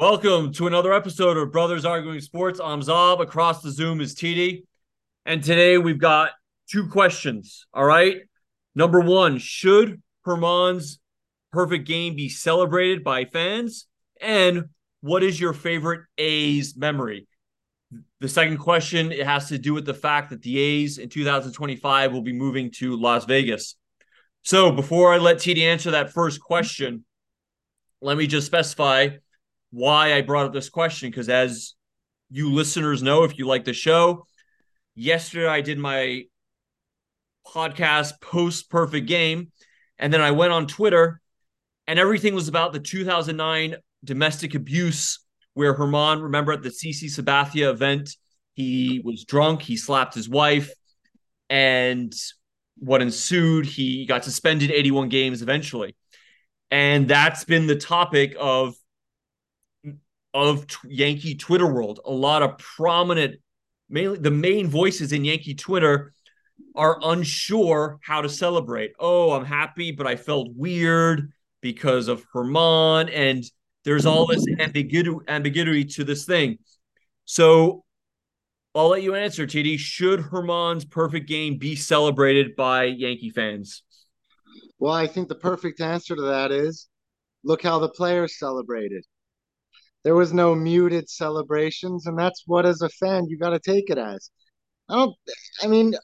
Welcome to another episode of Brothers Arguing Sports. I'm Zob. Across the Zoom is TD. And today we've got two questions. All right. Number one Should Germán's perfect game be celebrated by fans? And what is your favorite A's memory? The second question it has to do with the fact that the A's in 2025 will be moving to Las Vegas. So before I let TD answer that first question, let me just specify why I brought up this question because as you listeners know, if you like the show, yesterday I did my podcast post perfect game, and then I went on Twitter, and everything was about the 2009 domestic abuse where Germán, remember at the CC Sabathia event, he was drunk, he slapped his wife, and what ensued, he got suspended 81 games eventually. And that's been the topic of of t- Yankee Twitter world. A lot of prominent, mainly the main voices in Yankee Twitter are unsure how to celebrate. Oh, I'm happy, but I felt weird because of Germán. And there's all this ambiguity, ambiguity to this thing. So I'll let you answer, TD. Should Germán's perfect game be celebrated by Yankee fans? Well, I think the perfect answer to that is look how the players celebrated. There was no muted celebrations, and that's what, as a fan, you got to take it as. I don't. I mean,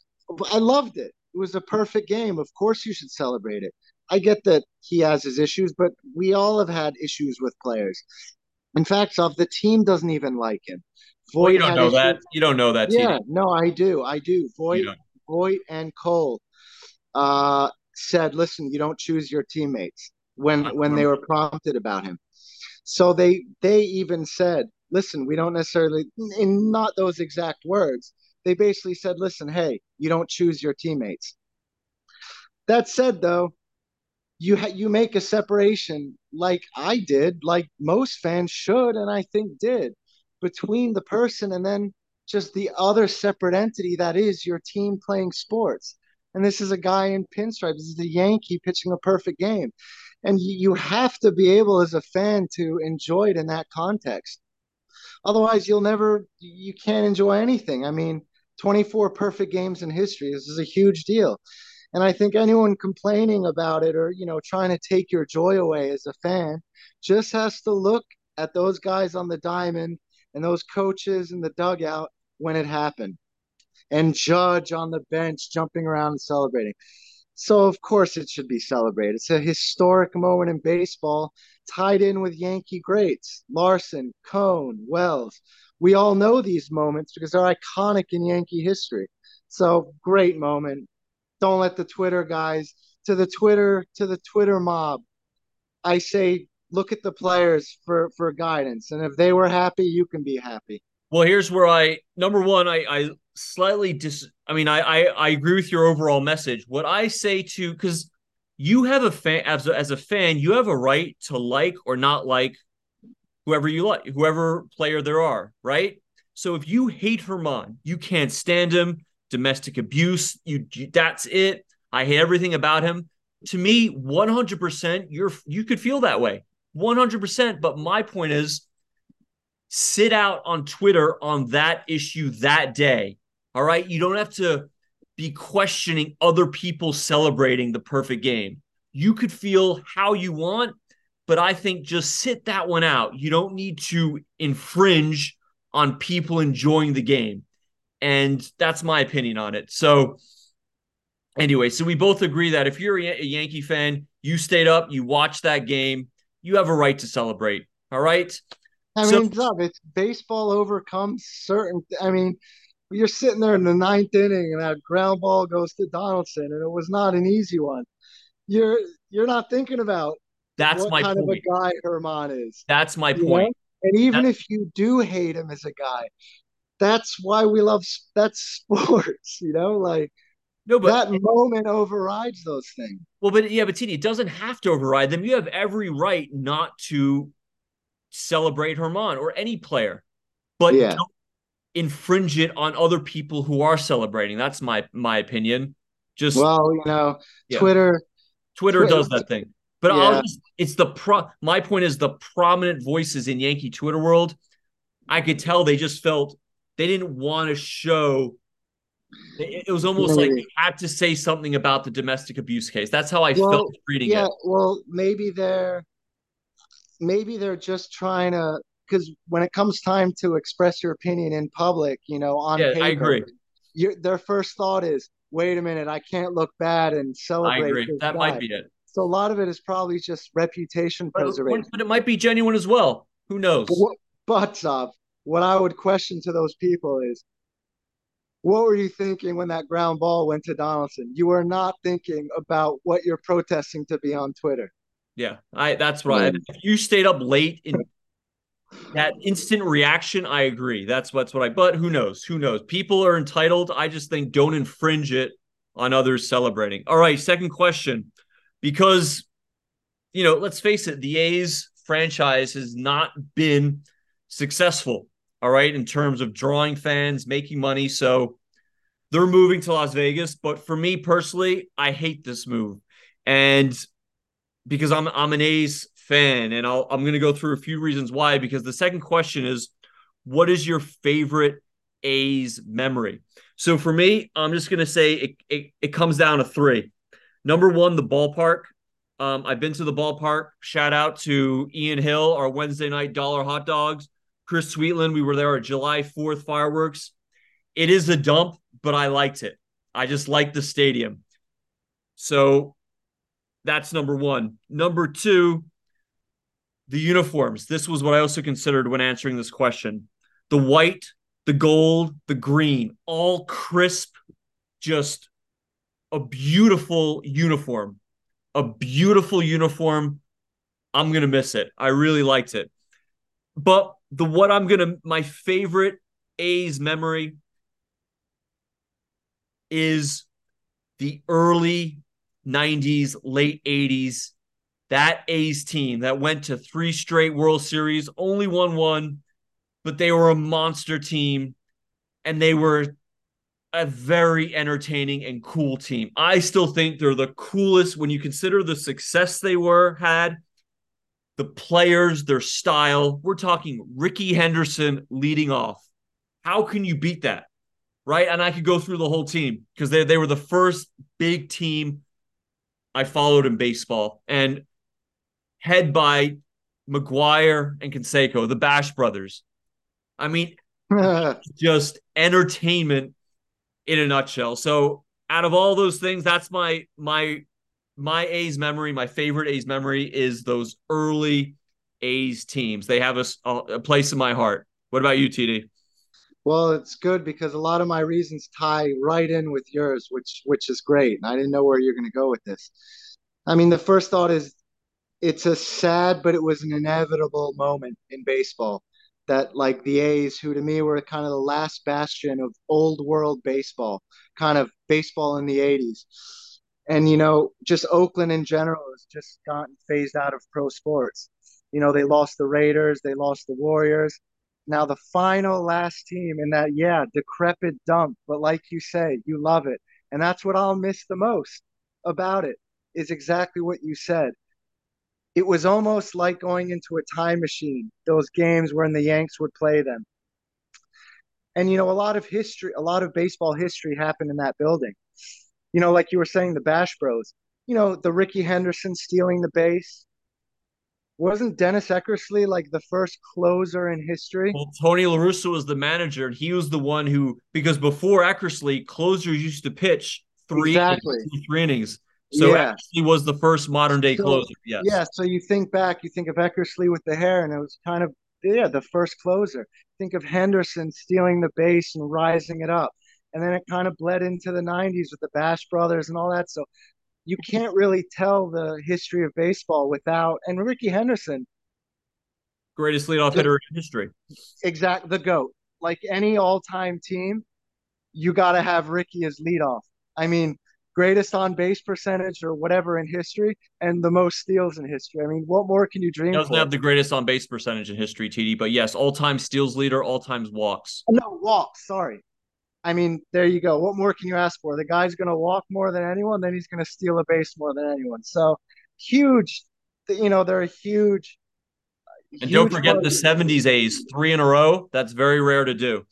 I loved it. It was a perfect game. Of course, you should celebrate it. I get that he has his issues, but we all have had issues with players. In fact, of the team doesn't even like him. Voit well, you don't know issues. that. You don't know that. Yeah, no, I do. I do. Voit, Voit, and Cole uh, said, "Listen, you don't choose your teammates." When when they were prompted about him, so they they even said, listen, we don't necessarily in not those exact words. They basically said, listen, hey, you don't choose your teammates. That said, though, you ha- you make a separation like I did, like most fans should, and I think did, between the person and then just the other separate entity that is your team playing sports. And this is a guy in pinstripes. This is a Yankee pitching a perfect game and you have to be able as a fan to enjoy it in that context. Otherwise you'll never you can't enjoy anything. I mean 24 perfect games in history this is a huge deal. And i think anyone complaining about it or you know trying to take your joy away as a fan just has to look at those guys on the diamond and those coaches in the dugout when it happened. And judge on the bench jumping around and celebrating so, of course, it should be celebrated. It's a historic moment in baseball tied in with Yankee greats Larsen, Cone, Wells. We all know these moments because they're iconic in Yankee history. So, great moment. Don't let the Twitter guys, to the Twitter, to the Twitter mob, I say, look at the players for, for guidance. And if they were happy, you can be happy. Well, here's where I number one, I, I slightly dis. I mean, I, I I agree with your overall message. What I say to because you have a fan as a, as a fan, you have a right to like or not like whoever you like, whoever player there are, right? So if you hate Germán, you can't stand him. Domestic abuse, you, that's it. I hate everything about him. To me, 100%, you're you could feel that way. 100%, but my point is sit out on Twitter on that issue that day. All right. You don't have to be questioning other people celebrating the perfect game. You could feel how you want, but I think just sit that one out. You don't need to infringe on people enjoying the game. And that's my opinion on it. So, anyway, so we both agree that if you're a Yankee fan, you stayed up, you watched that game, you have a right to celebrate. All right. I so, mean, it's baseball overcomes certain. I mean, you're sitting there in the ninth inning, and that ground ball goes to Donaldson, and it was not an easy one. You're you're not thinking about that's what my kind point. of a guy Germán is. That's my point. Know? And even that's... if you do hate him as a guy, that's why we love that's sports. You know, like no, but that moment overrides those things. Well, but yeah, but TD, it doesn't have to override them. You have every right not to celebrate Germán or any player, but yeah. don't infringe it on other people who are celebrating. That's my my opinion. Just well, you know, yeah. Twitter Twitter does that thing. But yeah. I'll just, it's the pro. My point is the prominent voices in Yankee Twitter world. I could tell they just felt they didn't want to show. It, was almost maybe. like they had to say something about the domestic abuse case. That's how I well, felt reading yeah, it. well, maybe they're maybe they're just trying to because when it comes time to express your opinion in public, you know, on yeah, paper, I agree. their first thought is, "Wait a minute, I can't look bad and celebrate." I agree. That guy. might be it. So a lot of it is probably just reputation but, preservation. But it might be genuine as well. Who knows? But, uh, what I would question to those people is, what were you thinking when that ground ball went to Donaldson? You were not thinking about what you're protesting to be on Twitter. Yeah, I that's right. If you stayed up late in that instant reaction, I agree. That's what's what I. But who knows? Who knows? People are entitled. I just think don't infringe it on others celebrating. All right, second question because, you know, let's face it, the A's franchise has not been successful, all right, in terms of drawing fans, making money. So they're moving to Las Vegas. But for me personally, I hate this move. And because I'm I'm an A's fan, and I'll, I'm going to go through a few reasons why. Because the second question is, what is your favorite A's memory? So for me, I'm just going to say it, it, it comes down to three. Number one, the ballpark. Um, I've been to the ballpark. Shout out to Ian Hill, our Wednesday night dollar hot dogs. Chris Sweetland, we were there at July 4th fireworks. It is a dump, but I liked it. I just liked the stadium. So that's number one. Number two, the uniforms. This was what I also considered when answering this question. The white, the gold, the green, all crisp, just a beautiful uniform, a beautiful uniform. I'm gonna miss it. I really liked it. But the what I'm gonna my favorite A's memory is the early 90s, late 80s. That A's team that went to three straight World Series, only won one, but they were a monster team and they were a very entertaining and cool team. I still think they're the coolest when you consider the success they were had, the players, their style. We're talking Rickey Henderson leading off. How can you beat that? Right? And I could go through the whole team because they, they were the first big team I followed in baseball. And head by McGwire and Canseco, the Bash brothers. I mean, just entertainment in a nutshell. So out of all those things, that's my my my A's memory. My favorite A's memory is those early A's teams. They have a, a place in my heart. What about you, TD? Well, it's good because a lot of my reasons tie right in with yours, which which is great. And I didn't know where you're going to go with this. I mean, the first thought is it's a sad, but it was an inevitable moment in baseball that like the A's, who to me were kind of the last bastion of old world baseball, kind of baseball in the 80s. And, you know, just Oakland in general has just gotten phased out of pro sports. You know, they lost the Raiders, they lost the Warriors. Now, the final last team in that, yeah, decrepit dump, but like you say, you love it. And that's what I'll miss the most about it is exactly what you said it was almost like going into a time machine, those games when the Yanks would play them. And, you know, a lot of history, a lot of baseball history happened in that building. You know, like you were saying, the Bash Bros, you know, the Rickey Henderson stealing the base. Wasn't Dennis Eckersley like the first closer in history? Well, Tony LaRussa was the manager, and he was the one who, because before Eckersley, closers used to pitch three, exactly. three innings. So yeah. he was the first modern day so, closer. Yes. Yeah. So you think back, you think of Eckersley with the hair, and it was kind of yeah the first closer. Think of Henderson stealing the base and rising it up, and then it kind of bled into the '90s with the Bash Brothers and all that. So you can't really tell the history of baseball without and Rickey Henderson, greatest leadoff hitter in history. Exact, the goat. Like any all-time team, you got to have Rickey as leadoff. I mean, greatest on base percentage or whatever in history and the most steals in history. I mean, what more can you dream? He doesn't for? have the greatest on base percentage in history, TD, but yes, all time steals leader, all times walks. No, walks. Sorry. I mean, there you go. What more can you ask for? The guy's going to walk more than anyone, then he's going to steal a base more than anyone. So huge, you know, they're a huge. And don't forget the 70s A's, three in a row. That's very rare to do.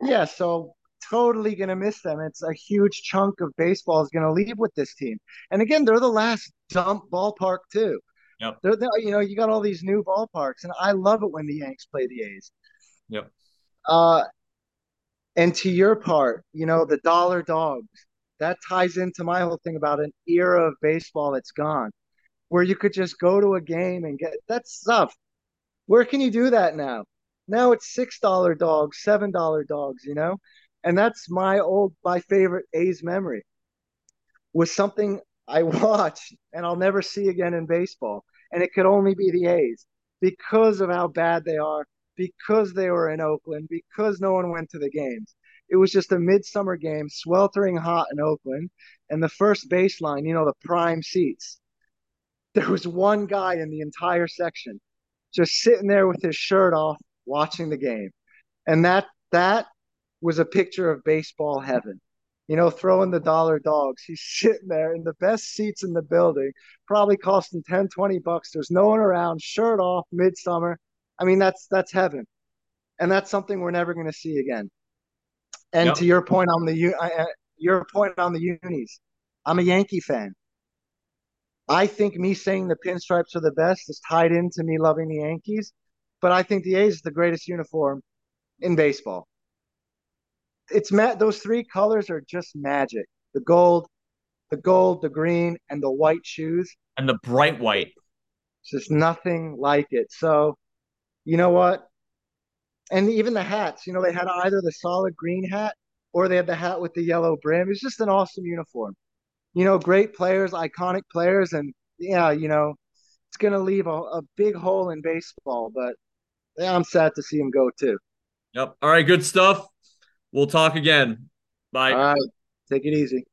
Yeah, so totally going to miss them. It's a huge chunk of baseball is going to leave with this team. And again, they're the last dump ballpark too. Yep. They're, they're, you know, you got all these new ballparks, and I love it when the Yanks play the A's. Yep. Uh, and to your part, you know, the dollar dogs, that ties into my whole thing about an era of baseball that's gone, where you could just go to a game and get that stuff. Where can you do that now? Now it's six dollar dogs, seven dollar dogs, you know, and that's my old my favorite A's memory was something I watched and I'll never see again in baseball, and it could only be the A's because of how bad they are, because they were in Oakland, because no one went to the games. It was just a midsummer game, sweltering hot in Oakland, and the first baseline, you know, the prime seats. There was one guy in the entire section just sitting there with his shirt off watching the game. And that that was a picture of baseball heaven. You know, throwing the dollar dogs. He's sitting there in the best seats in the building, probably costing 10, 20 bucks. There's no one around, shirt off, midsummer. I mean, that's that's heaven. And that's something we're never going to see again. And yep. to your point on the uh, your point on the unis, I'm a Yankee fan. I think me saying the pinstripes are the best is tied into me loving the Yankees, but I think the A's is the greatest uniform in baseball. It's ma- those three colors are just magic. The gold, the gold, the green, and the white shoes, and the bright white. It's just nothing like it. So, you know what? And even the hats, you know, they had either the solid green hat or they had the hat with the yellow brim. It's just an awesome uniform. You know, great players, iconic players, and yeah, you know, it's going to leave a, a big hole in baseball, but yeah, I'm sad to see him go too. Yep. All right. Good stuff. We'll talk again. Bye. All right. Take it easy.